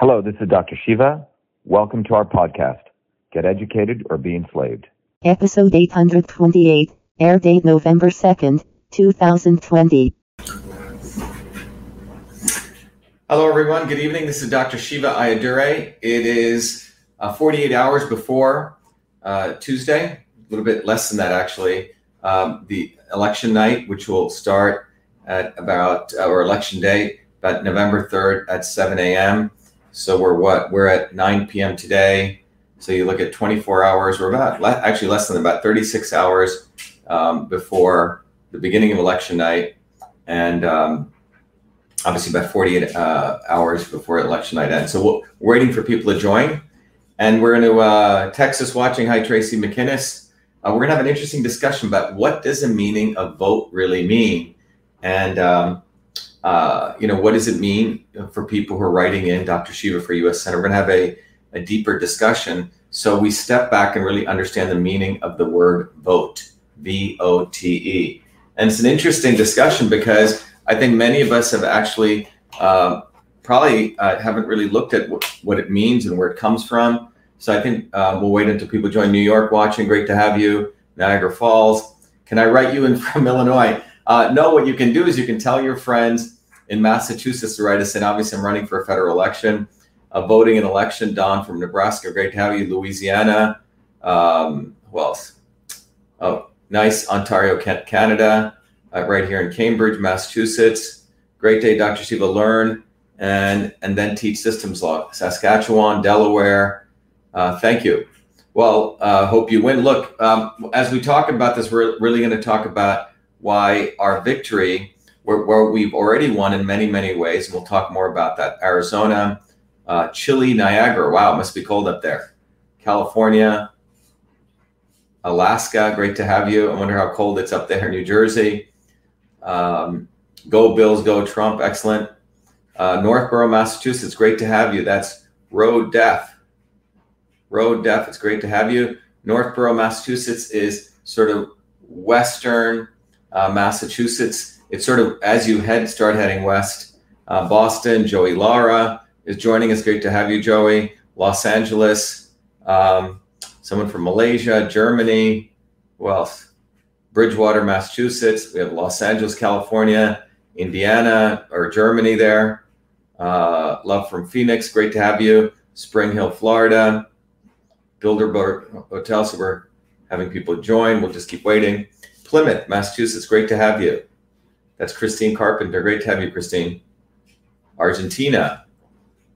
Hello, this is Dr. Shiva. Welcome to our podcast, Get Educated or Be Enslaved. Episode 828, air date November 2nd, 2020. Hello, everyone. Good evening. This is Dr. Shiva Ayyadurai. It is uh, 48 hours before uh, Tuesday, a little bit less than that, actually, um, the election night, which will start at about, uh, or election day, about November 3rd at 7 a.m. So we're what? We're at 9 p.m. today. So you look at 24 hours. We're about le- actually less than about 36 hours um, before the beginning of election night, and um, obviously about 48 uh, hours before election night ends. So we're waiting for people to join, and we're to uh, Texas watching. Hi, Tracy McInnes. Uh, we're going to have an interesting discussion about what does the meaning of vote really mean, and um, uh, you know, what does it mean for people who are writing in Dr. Shiva for U.S. Senate? We're going to have a, a deeper discussion. So we step back and really understand the meaning of the word vote, V O T E. And it's an interesting discussion because I think many of us have actually uh, probably uh, haven't really looked at what, what, it means and where it comes from. So I think uh, we'll wait until people join New York watching. Great to have you. Niagara Falls. Can I write you in from Illinois? Uh, no, what you can do is you can tell your friends in Massachusetts to write us in. Obviously, I'm running for a federal election, uh, voting an election. Don from Nebraska, great to have you. Louisiana, um, who else? Oh, nice. Ontario, Canada, uh, right here in Cambridge, Massachusetts. Great day, Dr. Shiva. Learn and and then teach systems law. Saskatchewan, Delaware. Uh, thank you. Well, uh, hope you win. Look, um, as we talk about this, we're really going to talk about why our victory, where, where, we've already won in many, many ways, and we'll talk more about that. Arizona, uh, Chile, Niagara. Wow, must be cold up there. California, Alaska. Great to have you. I wonder how cold it's up there. New Jersey. Um, go Bills, go Trump. Excellent. Uh, Northborough, Massachusetts. Great to have you. That's Road Deaf. Road Deaf. It's great to have you. Northborough, Massachusetts is sort of western uh, Massachusetts. It's sort of as you head, start heading west. Uh, Boston, Joey Lara is joining us. Great to have you, Joey. Los Angeles, um, someone from Malaysia, Germany. Who else? Bridgewater, Massachusetts. We have Los Angeles, California, Indiana, or Germany there. Uh, love from Phoenix. Great to have you. Spring Hill, Florida. Bilderberg Hotel. So we're having people join. We'll just keep waiting. Plymouth, Massachusetts. Great to have you. That's Christine Carpenter. Great to have you, Christine. Argentina,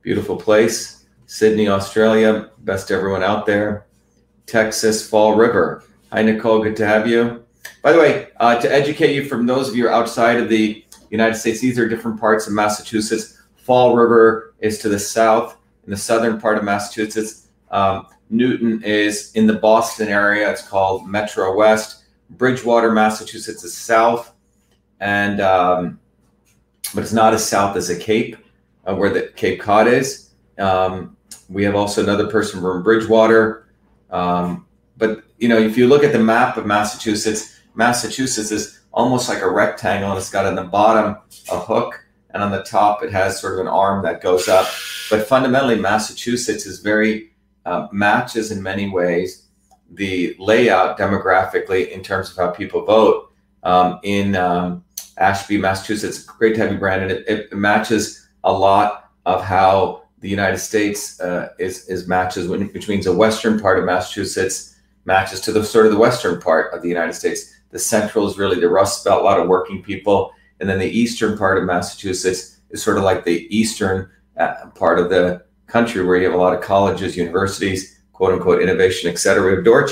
beautiful place. Sydney, Australia. Best to everyone out there. Texas, Fall River. Hi, Nicole. Good to have you. By the way, uh, to educate you from those of you outside of the United States, these are different parts of Massachusetts. Fall River is to the south, in the southern part of Massachusetts. Um, Newton is in the Boston area. It's called Metro West. Bridgewater, Massachusetts is south, and um, but it's not as south as a Cape, uh, where the Cape Cod is. Um, we have also another person from Bridgewater. Um, but you know, if you look at the map of Massachusetts, Massachusetts is almost like a rectangle, and it's got on the bottom a hook, and on the top it has sort of an arm that goes up. But fundamentally, Massachusetts is very uh, matches in many ways the layout demographically in terms of how people vote um, in um, Ashby, Massachusetts. Great to have you, Brandon. It, it, matches a lot of how the United States uh, is is matches, which means the western part of Massachusetts matches to the sort of the western part of the United States. The central is really the Rust Belt, a lot of working people, and then the eastern part of Massachusetts is sort of like the eastern uh, part of the country where you have a lot of colleges, universities quote unquote innovation, et cetera. We have Dorch,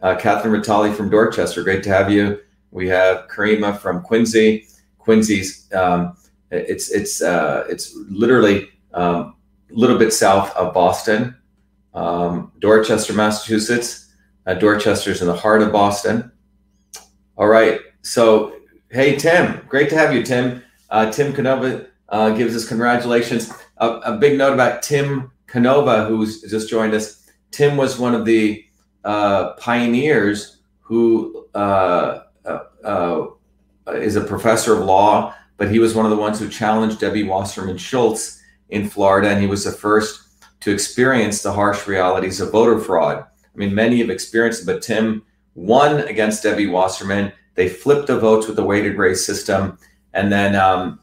uh, Catherine Vitale from Dorchester. Great to have you. We have Karima from Quincy. Quincy's um, it's it's uh, it's literally a um, little bit south of Boston, um, Dorchester, Massachusetts. Uh, Dorchester's in the heart of Boston. All right. So, hey, Tim, great to have you, Tim. Uh, Tim Canova uh, gives us congratulations. a big note about Tim Canova, who's just joined us. Tim was one of the uh, pioneers who uh, uh, uh, is a professor of law, but he was one of the ones who challenged Debbie Wasserman Schultz in Florida, and he was the first to experience the harsh realities of voter fraud. I mean, many have experienced it, but Tim won against Debbie Wasserman. They flipped the votes with the weighted race system, and then um,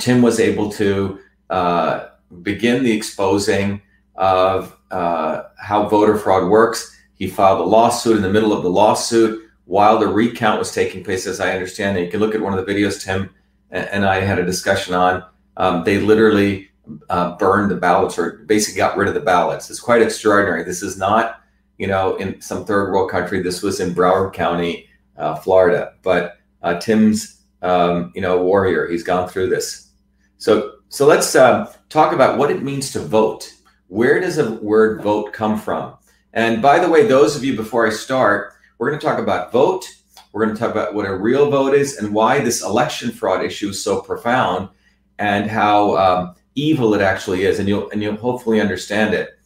Tim was able to uh, begin the exposing of uh, how voter fraud works. He filed a lawsuit in the middle of the lawsuit while the recount was taking place, as I understand it. You can look at one of the videos Tim and I had a discussion on. Um, they literally uh, burned the ballots or basically got rid of the ballots. It's quite extraordinary. This is not, you know, in some third world country. This was in Broward County, uh, Florida. But uh, Tim's, um, you know, warrior. He's gone through this. So, so let's uh, talk about what it means to vote. Where does the word vote come from? And by the way, those of you before I start, we're going to talk about vote. We're going to talk about what a real vote is and why this election fraud issue is so profound and how um, evil it actually is. And you'll and you'll hopefully understand it.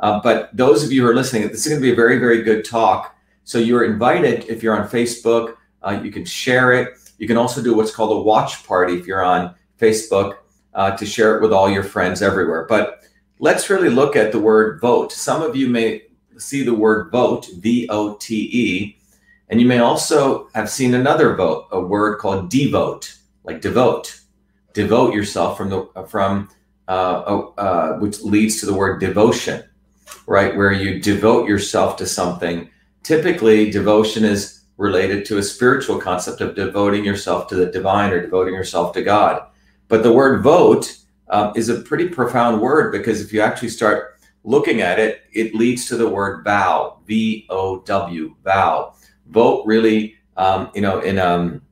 Uh, but those of you who are listening, this is going to be a very very good talk. So you're invited if you're on Facebook. Uh, you can share it. You can also do what's called a watch party if you're on Facebook uh, to share it with all your friends everywhere. But let's really look at the word vote. Some of you may see the word vote, V O T E, and you may also have seen another vote, a word called devote, like devote. Devote yourself from the from uh, uh, which leads to the word devotion, right? Where you devote yourself to something. Typically, devotion is related to a spiritual concept of devoting yourself to the divine or devoting yourself to God. But the word vote um, is a pretty profound word because if you actually start looking at it, it leads to the word vow, V O W, vow. Vote really, um, you know, in um,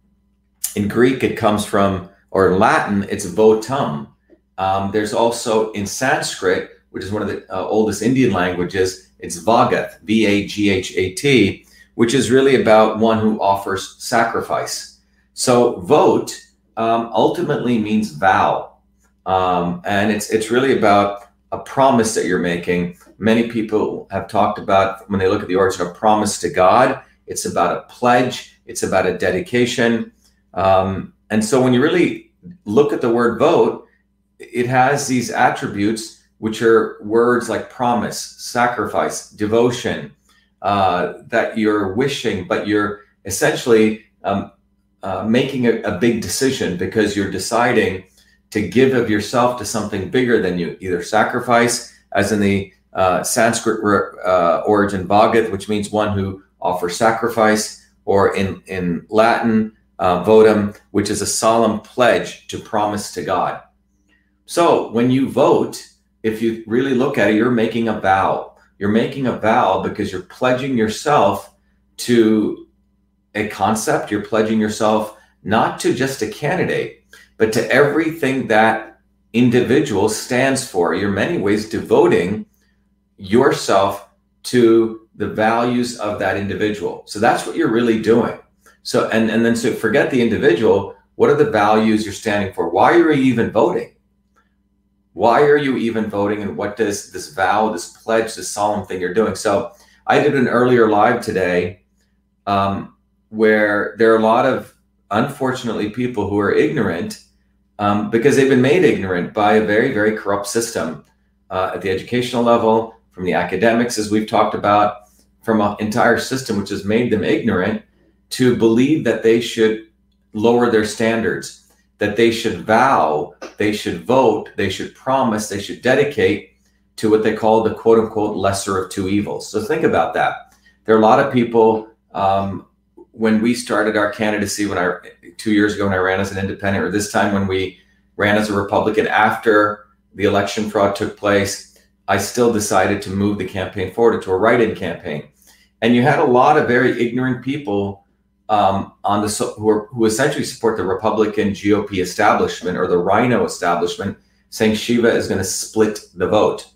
in Greek it comes from, or in Latin it's votum. Um, there's also in Sanskrit, which is one of the uh, oldest Indian languages, it's Vaghat, V A G H A T, which is really about one who offers sacrifice. So vote um, ultimately means vow, um, and it's it's really about a promise that you're making. Many people have talked about when they look at the origin of promise to God. It's about a pledge. It's about a dedication. Um, and so when you really look at the word vote, it has these attributes, which are words like promise, sacrifice, devotion, uh, that you're wishing, but you're essentially um, uh, making a, a, big decision because you're deciding to give of yourself to something bigger than you, either sacrifice, as in the uh, Sanskrit uh, origin vaghat, which means one who offers sacrifice, or in, in Latin, uh, votum, which is a solemn pledge to promise to God. So when you vote, if you really look at it, you're making a vow. You're making a vow because you're pledging yourself to a concept, you're pledging yourself not to just a candidate, but to everything that individual stands for. You're many ways devoting yourself to the values of that individual. So that's what you're really doing. So and and then so forget the individual. What are the values you're standing for? Why are you even voting? Why are you even voting? And what does this vow, this pledge, this solemn thing you're doing? So I did an earlier live today um, where there are a lot of unfortunately people who are ignorant um, because they've been made ignorant by a very very corrupt system uh, at the educational level from the academics as we've talked about from an entire system which has made them ignorant to believe that they should lower their standards that they should vow they should vote they should promise they should dedicate to what they call the quote unquote lesser of two evils. So think about that. There are a lot of people um, when we started our candidacy when I two years ago when I ran as an independent, or this time when we ran as a Republican after the election fraud took place, I still decided to move the campaign forward to a write-in campaign. And you had a lot of very ignorant people um, on the who, are, who essentially support the Republican GOP establishment or the RINO establishment, saying Shiva is going to split the vote,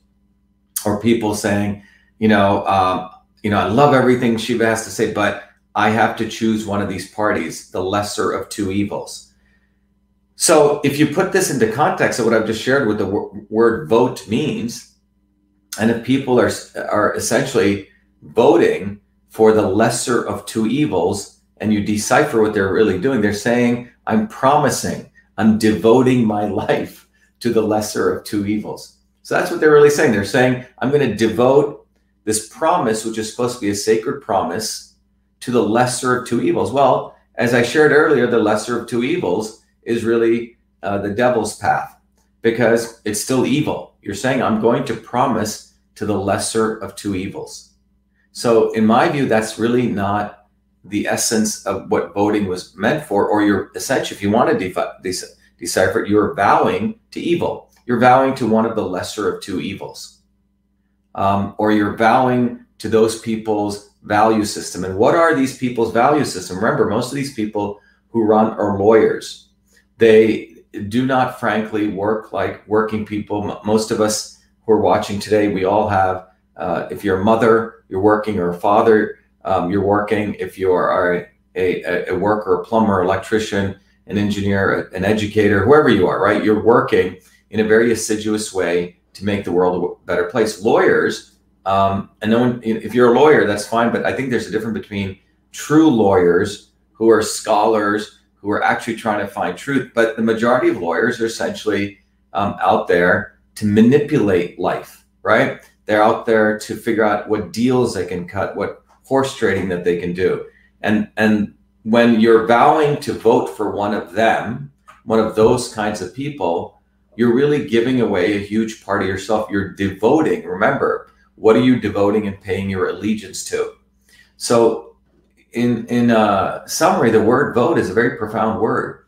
or people saying, you know, um, you know, I love everything Shiva has to say, but I have to choose one of these parties, the lesser of two evils. So if you put this into context of what I've just shared, what the w- word vote means, and if people are are essentially voting for the lesser of two evils, and you decipher what they're really doing, they're saying, "I'm promising, I'm devoting my life to the lesser of two evils. So that's what they're really saying. They're saying, I'm going to devote this promise, which is supposed to be a sacred promise, to the lesser of two evils. Well, as I shared earlier, the lesser of two evils is really uh, the devil's path because it's still evil. You're saying, I'm going to promise to the lesser of two evils. So, in my view, that's really not the essence of what voting was meant for, or you're essentially, if you want to defi- decipher it, you're vowing to evil. You're vowing to one of the lesser of two evils. Um, or you're vowing to those people's value system. And what are these people's value system? Remember, most of these people who run are lawyers. They do not, frankly, work like working people. Most of us who are watching today, we all have, uh, if you're a mother, you're working, or a father, um, you're working. If you are a, a, a worker, a plumber, electrician, an engineer, an educator, whoever you are, right? You're working in a very assiduous way to make the world a better place. Lawyers, um, and no one, if you're a lawyer, that's fine. But I think there's a difference between true lawyers who are scholars who are actually trying to find truth. But the majority of lawyers are essentially um, out there to manipulate life, right? They're out there to figure out what deals they can cut, what horse trading that they can do. And and when you're vowing to vote for one of them, one of those kinds of people, you're really giving away a huge part of yourself. You're devoting, remember, what are you devoting and paying your allegiance to? So, in in uh, summary, the word vote is a very profound word,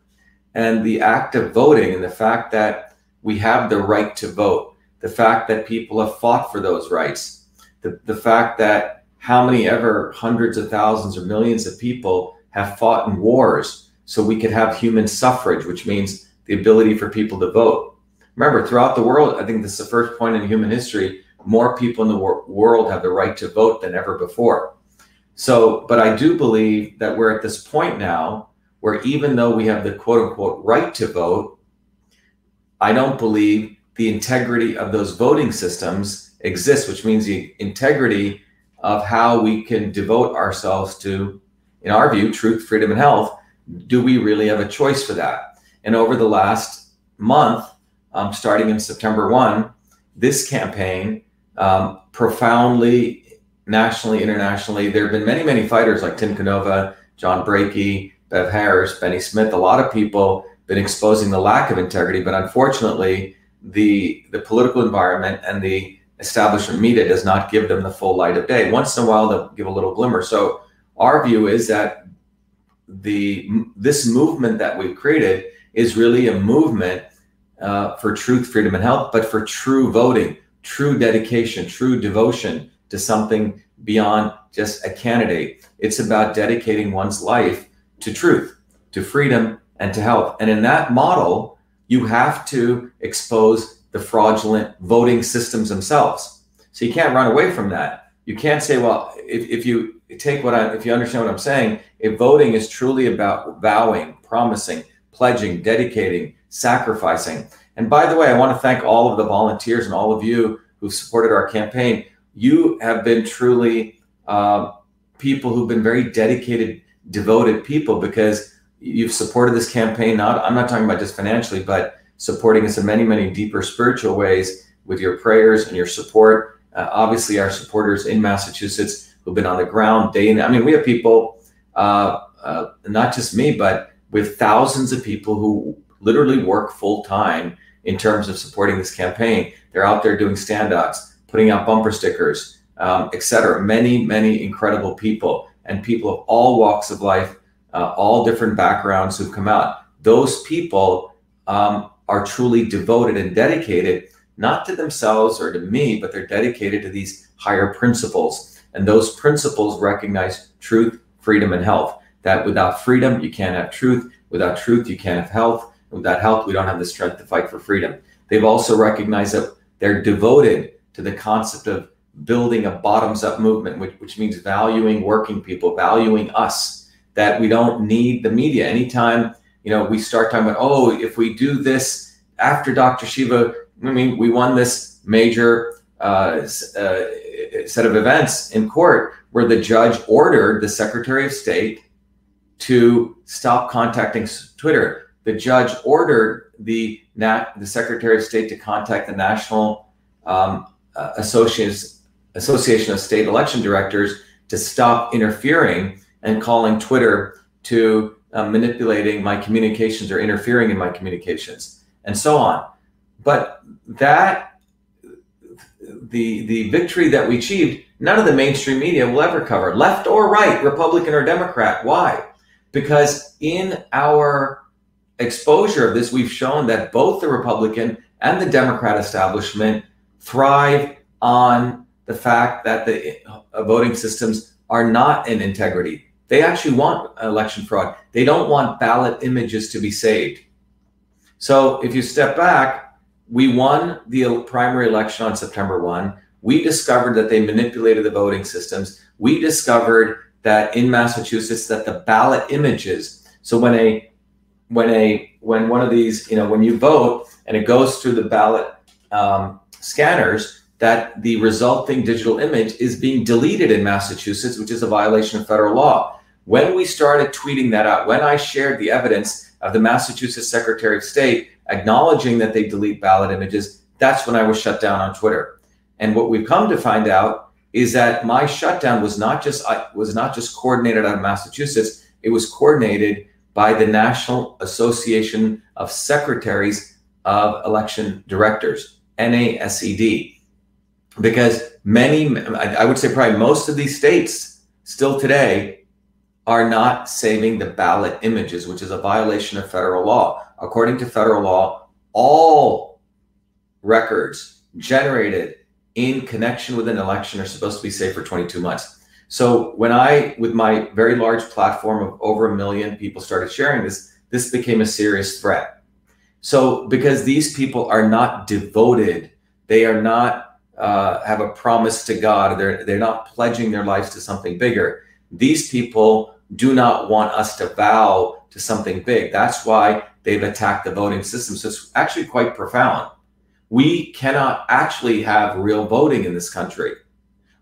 and the act of voting and the fact that we have the right to vote, the fact that people have fought for those rights, the the fact that how many ever hundreds of thousands or millions of people have fought in wars so we could have human suffrage, which means the ability for people to vote. Remember, throughout the world, I think this is the first point in human history, more people in the wor- world have the right to vote than ever before. So, but I do believe that we're at this point now where even though we have the quote unquote right to vote, I don't believe the integrity of those voting systems exists, which means the integrity of how we can devote ourselves to, in our view, truth, freedom, and health. Do we really have a choice for that? And over the last month, um, starting in September 1, this campaign um, profoundly, nationally, internationally, there have been many, many fighters like Tim Canova, John Brakey, Bev Harris, Benny Smith, a lot of people been exposing the lack of integrity, but unfortunately, the the political environment and the establishment media does not give them the full light of day. Once in a while, they'll give a little glimmer. So our view is that the this movement that we've created is really a movement uh, for truth, freedom, and health, but for true voting, true dedication, true devotion to something beyond just a candidate. It's about dedicating one's life to truth, to freedom, and to health. And in that model, you have to expose the fraudulent voting systems themselves. So you can't run away from that. You can't say, well, if, if you take what I, if you understand what I'm saying, if voting is truly about vowing, promising, pledging, dedicating, sacrificing. And by the way, I want to thank all of the volunteers and all of you who supported our campaign. You have been truly uh, people who've been very dedicated, devoted people because you've supported this campaign. Not, I'm not talking about just financially, but supporting us in many, many deeper spiritual ways with your prayers and your support. Uh, obviously, our supporters in Massachusetts who've been on the ground day and I mean, we have people, uh, uh, not just me, but with thousands of people who literally work full time in terms of supporting this campaign. They're out there doing standouts, putting out bumper stickers, um, etc. Many, many incredible people and people of all walks of life, uh, all different backgrounds who've come out. Those people um, are truly devoted and dedicated, not to themselves or to me, but they're dedicated to these higher principles. And those principles recognize truth, freedom, and health. That without freedom, you can't have truth. Without truth, you can't have health. Without health, we don't have the strength to fight for freedom. They've also recognized that they're devoted to the concept of building a bottoms up movement, which, which means valuing working people, valuing us, that we don't need the media. Anytime you know, we start talking about, oh, if we do this after Dr. Shiva, I mean, we won this major uh, uh, set of events in court where the judge ordered the Secretary of State to stop contacting Twitter. The judge ordered the the Secretary of State to contact the National um, uh, Association of State Election Directors to stop interfering and calling Twitter to uh, manipulating my communications or interfering in my communications and so on. But that the the victory that we achieved, none of the mainstream media will ever cover, left or right, Republican or Democrat. Why? Because in our exposure of this, we've shown that both the Republican and the Democrat establishment thrive on the fact that the uh, voting systems are not in integrity. They actually want election fraud. They don't want ballot images to be saved. So if you step back, we won the primary election on September 1. We discovered that they manipulated the voting systems. We discovered that in Massachusetts that the ballot images. So when a when a when one of these, you know, when you vote and it goes through the ballot um, scanners, that the resulting digital image is being deleted in Massachusetts, which is a violation of federal law. When we started tweeting that out, when I shared the evidence of the Massachusetts Secretary of State acknowledging that they delete ballot images, that's when I was shut down on Twitter. And what we've come to find out is that my shutdown was not just was not just coordinated out of Massachusetts; it was coordinated by the National Association of Secretaries of Election Directors, NASED. Because many, I would say probably most of these states still today are not saving the ballot images, which is a violation of federal law. According to federal law, all records generated in connection with an election are supposed to be saved for 22 months. So when I, with my very large platform of over a million people started sharing this, this became a serious threat. So because these people are not devoted, they are not uh, have a promise to God. They're they're not pledging their lives to something bigger. These people do not want us to vow to something big. That's why they've attacked the voting system. So it's actually quite profound. We cannot actually have real voting in this country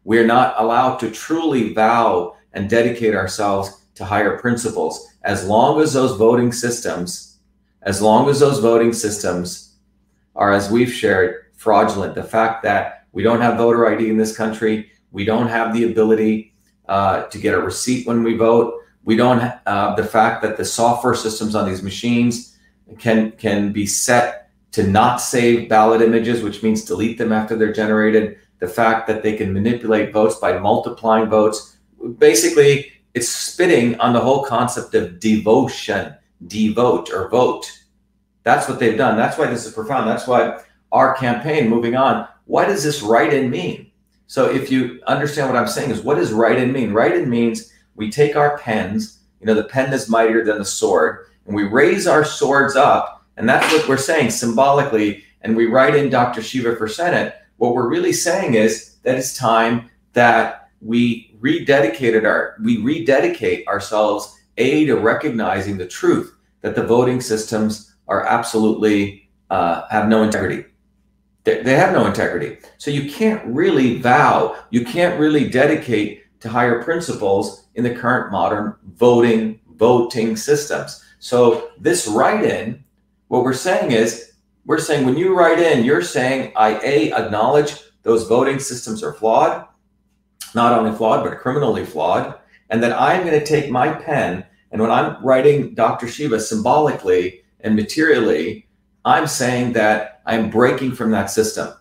we're not allowed to truly vow and dedicate ourselves to higher principles. As long as those voting systems as long as those voting systems are as we've shared fraudulent. The fact that we don't have voter id in this country we don't have the ability uh, to get a receipt when we vote we don't uh, the fact that the software systems on these machines can can be set to not save ballot images which means delete them after they're generated the fact that they can manipulate votes by multiplying votes. Basically, it's spitting on the whole concept of devotion, devote or vote. That's what they've done. That's why this is profound. That's why our campaign, moving on, what does this write in mean? So if you understand what I'm saying is what does write in mean? Write in means we take our pens, you know, the pen is mightier than the sword, and we raise our swords up, and that's what we're saying symbolically, and we write in Dr. Shiva for Senate what we're really saying is that it's time that we rededicated our we rededicate ourselves a to recognizing the truth that the voting systems are absolutely uh, have no integrity. They, they have no integrity. So you can't really vow, you can't really dedicate to higher principles in the current modern voting voting systems. So this write-in, what we're saying is we're saying when you write in, you're saying I a acknowledge those voting systems are flawed, not only flawed but criminally flawed, and that I'm going to take my pen and when I'm writing Dr. Shiva symbolically and materially, I'm saying that I'm breaking from that system.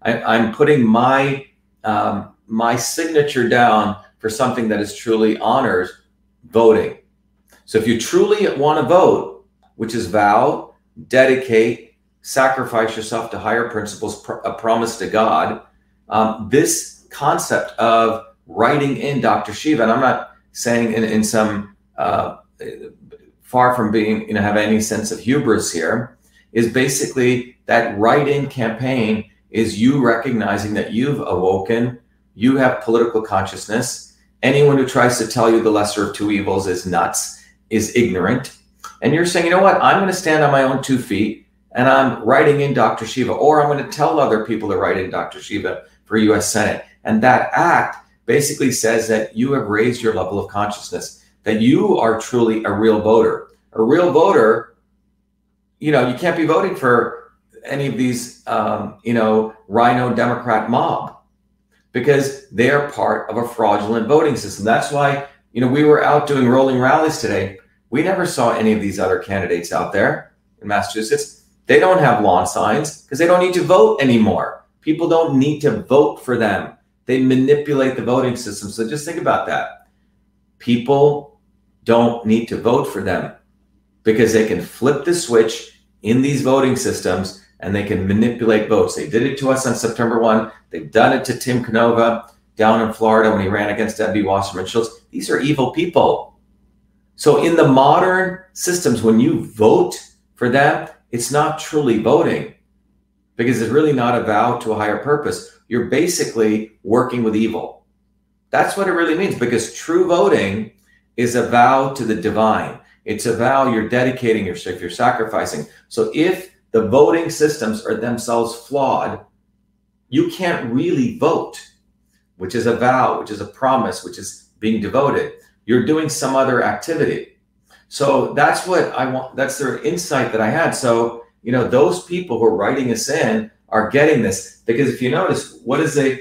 I, am putting my um, my signature down for something that is truly honors voting. So if you truly want to vote, which is vow, dedicate, sacrifice yourself to higher principles, pr- a promise to God. Um, this concept of writing in Dr. Shiva, and I'm not saying in, in some uh, far from being, you know, have any sense of hubris here, is basically that write-in campaign is you recognizing that you've awoken, you have political consciousness. Anyone who tries to tell you the lesser of two evils is nuts, is ignorant. And you're saying, you know what? I'm going to stand on my own two feet and I'm writing in Dr. Shiva, or I'm going to tell other people to write in Dr. Shiva for US Senate. And that act basically says that you have raised your level of consciousness, that you are truly a real voter. A real voter you know, you can't be voting for any of these, um, you know, RINO Democrat mob because they are part of a fraudulent voting system. That's why, you know, we were out doing rolling rallies today. We never saw any of these other candidates out there in Massachusetts. They don't have lawn signs because they don't need to vote anymore. People don't need to vote for them. They manipulate the voting system. So just think about that. People don't need to vote for them because they can flip the switch in these voting systems and they can manipulate votes. They did it to us on September 1. They've done it to Tim Canova down in Florida when he ran against Debbie Wasserman Schultz. These are evil people. So in the modern systems, when you vote for them, it's not truly voting because it's really not a vow to a higher purpose. You're basically working with evil. That's what it really means because true voting is a vow to the divine. It's a vow you're dedicating yourself, you're sacrificing. So if the voting systems are themselves flawed, you can't really vote, which is a vow, which is a promise, which is being devoted. You're doing some other activity. So that's what I want. That's the insight that I had. So, you know, those people who are writing us in are getting this because if you notice, what is a,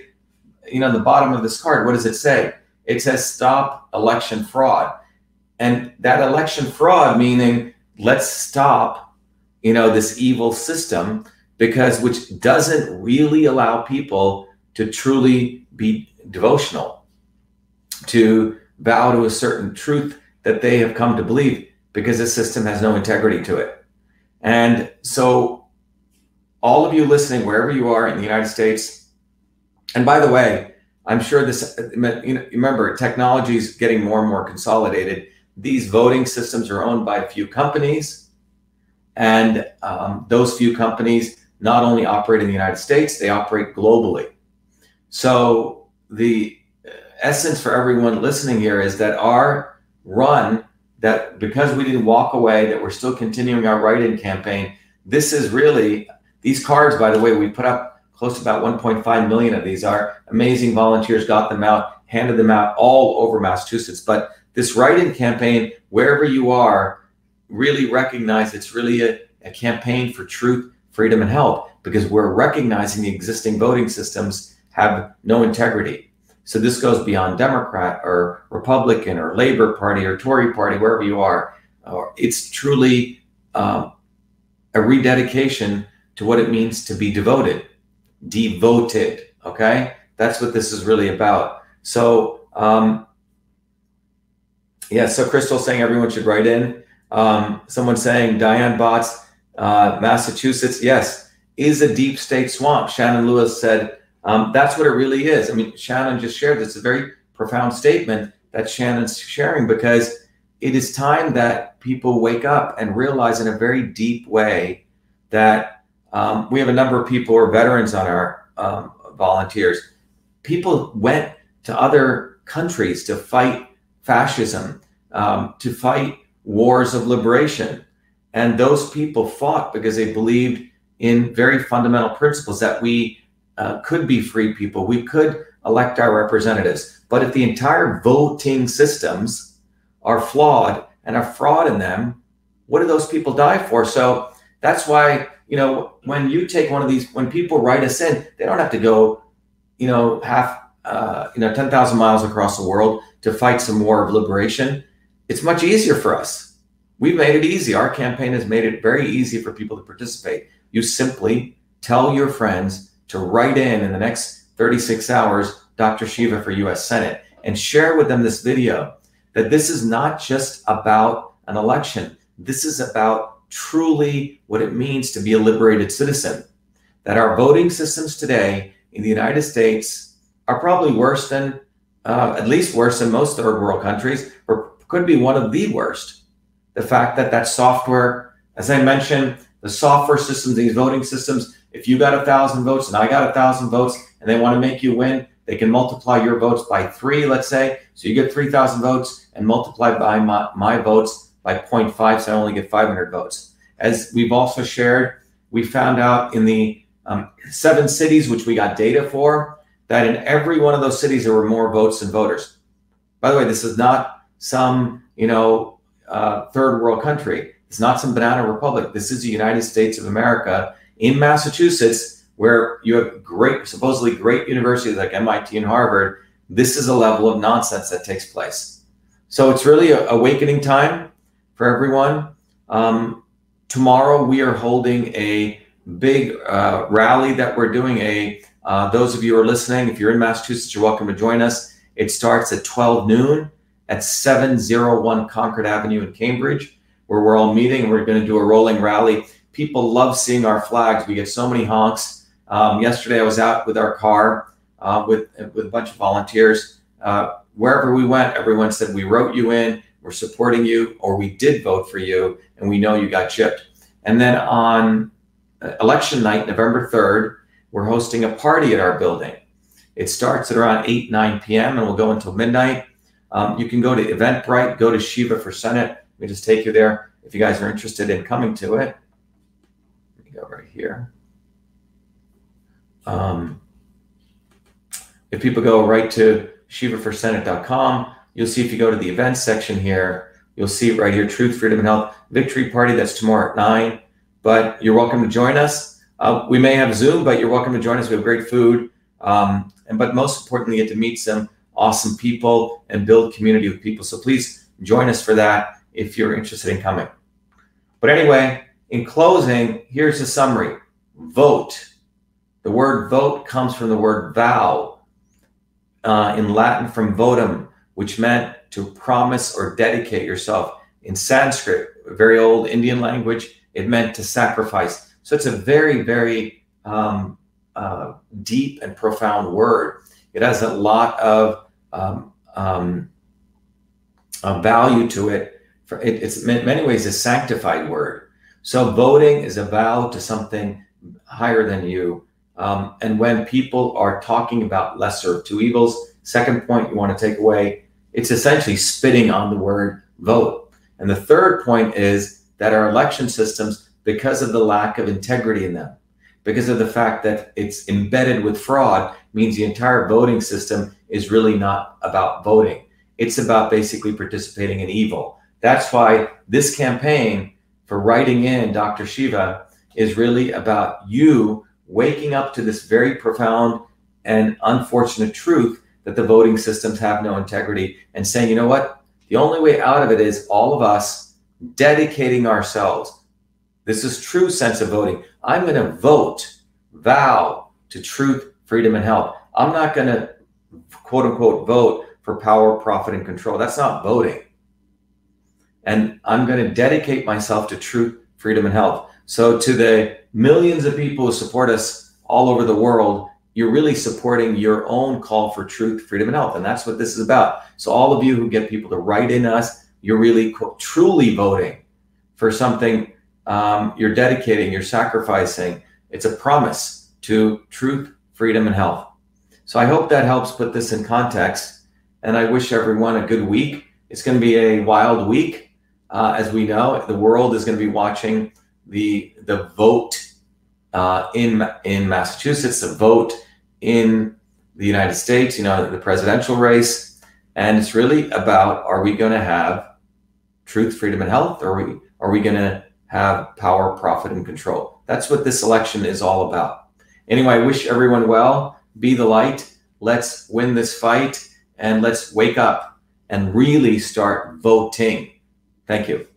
you know, the bottom of this card, what does it say? It says stop election fraud. And that election fraud meaning let's stop, you know, this evil system because which doesn't really allow people to truly be devotional, to bow to a certain truth that they have come to believe because the system has no integrity to it. And so, all of you listening, wherever you are in the United States, and by the way, I'm sure this, you know, remember, technology is getting more and more consolidated. These voting systems are owned by a few companies, and um, those few companies not only operate in the United States, they operate globally. So the essence for everyone listening here is that our run, that because we didn't walk away, that we're still continuing our write-in campaign. This is really these cards, by the way, we put up close to about 1.5 million of these. Our amazing volunteers got them out, handed them out all over Massachusetts. But this write-in campaign, wherever you are, really recognize it's really a, a campaign for truth freedom and health because we're recognizing the existing voting systems have no integrity. So this goes beyond Democrat or Republican or Labor Party or Tory Party, wherever you are. it's truly um, a rededication to what it means to be devoted, devoted. Okay, that's what this is really about. So, um, yeah. So Crystal saying everyone should write in. Um, someone saying Diane Bots uh, Massachusetts, yes, is a deep state swamp. Shannon Lewis said um, that's what it really is. I mean, Shannon just shared this. A very profound statement that Shannon's sharing because it is time that people wake up and realize in a very deep way that um, we have a number of people who are veterans on our um, volunteers. People went to other countries to fight fascism, um, to fight wars of liberation. And those people fought because they believed in very fundamental principles that we uh, could be free people, we could elect our representatives. But if the entire voting systems are flawed and a fraud in them, what do those people die for? So that's why, you know, when you take one of these, when people write us in, they don't have to go, you know, half, uh, you know, 10,000 miles across the world to fight some war of liberation. It's much easier for us We've made it easy. Our campaign has made it very easy for people to participate. You simply tell your friends to write in in the next 36 hours, Dr. Shiva for US Senate, and share with them this video that this is not just about an election. This is about truly what it means to be a liberated citizen. That our voting systems today in the United States are probably worse than, uh, at least worse than most third world countries, or could be one of the worst the fact that that software, as I mentioned, the software systems, these voting systems, if you got a thousand votes and I got a thousand votes and they want to make you win, they can multiply your votes by three, let's say. So you get 3,000 votes and multiply by my, my votes by 0.5, so I only get 500 votes. As we've also shared, we found out in the um, seven cities which we got data for that in every one of those cities there were more votes than voters. By the way, this is not some, you know, uh, third world country. It's not some banana republic. This is the United States of America in Massachusetts, where you have great, supposedly great universities like MIT and Harvard. This is a level of nonsense that takes place. So it's really a awakening time for everyone. Um, tomorrow we are holding a big uh, rally that we're doing. A uh, those of you who are listening, if you're in Massachusetts, you're welcome to join us. It starts at 12 noon at 701 Concord Avenue in Cambridge, where we're all meeting. And we're going to do a rolling rally. People love seeing our flags. We get so many honks. Um, yesterday, I was out with our car uh, with with a bunch of volunteers. Uh, wherever we went, everyone said we wrote you in, we're supporting you, or we did vote for you, and we know you got chipped. And then on uh, election night, November 3rd, we're hosting a party at our building. It starts at around 8, 9 p.m. and will go until midnight. Um, you can go to Eventbrite, go to Shiva for Senate. Me just take you there if you guys are interested in coming to it. Go right here. Um, if people go right to shivaforsenate.com, you'll see if you go to the events section here, you'll see right here Truth, Freedom, and Health Victory Party. That's tomorrow at 9. But you're welcome to join us. Uh, we may have Zoom, but you're welcome to join us. We have great food. Um, and but most importantly, you get to meet some awesome people and build community with people. So please join us for that if you're interested in coming. But anyway, in closing, here's a summary vote. The word vote comes from the word vow uh, in Latin from votum, which meant to promise or dedicate yourself. In Sanskrit, a very old Indian language, it meant to sacrifice. So it's a very, very um, uh, deep and profound word. It has a lot of um, um, value to it. For it, it's in many ways a sanctified word. So voting is a vow to something higher than you. Um, and when people are talking about lesser of two evils, second point you want to take away, it's essentially spitting on the word vote. And the third point is that our election systems, because of the lack of integrity in them, because of the fact that it's embedded with fraud, means the entire voting system is really not about voting. It's about basically participating in evil. That's why this campaign for writing in Dr. Shiva is really about you waking up to this very profound and unfortunate truth that the voting systems have no integrity and saying, you know what? The only way out of it is all of us dedicating ourselves. This is true sense of voting. I'm going to vote, vow to truth, freedom, and health. I'm not going to quote unquote vote for power, profit, and control. That's not voting. And I'm going to dedicate myself to truth, freedom, and health. So, to the millions of people who support us all over the world, you're really supporting your own call for truth, freedom, and health. And that's what this is about. So, all of you who get people to write in us, you're really truly voting for something um, you're dedicating, you're sacrificing. It's a promise to truth, freedom, and health. So I hope that helps put this in context. And I wish everyone a good week. It's going to be a wild week. Uh, as we know, the world is going to be watching the the vote uh, in in Massachusetts, the vote in the United States. You know, the presidential race, and it's really about: Are we going to have truth, freedom, and health? Or are we are we going to have power, profit, and control? That's what this election is all about. Anyway, I wish everyone well be the light. Let's win this fight and let's wake up and really start voting. Thank you.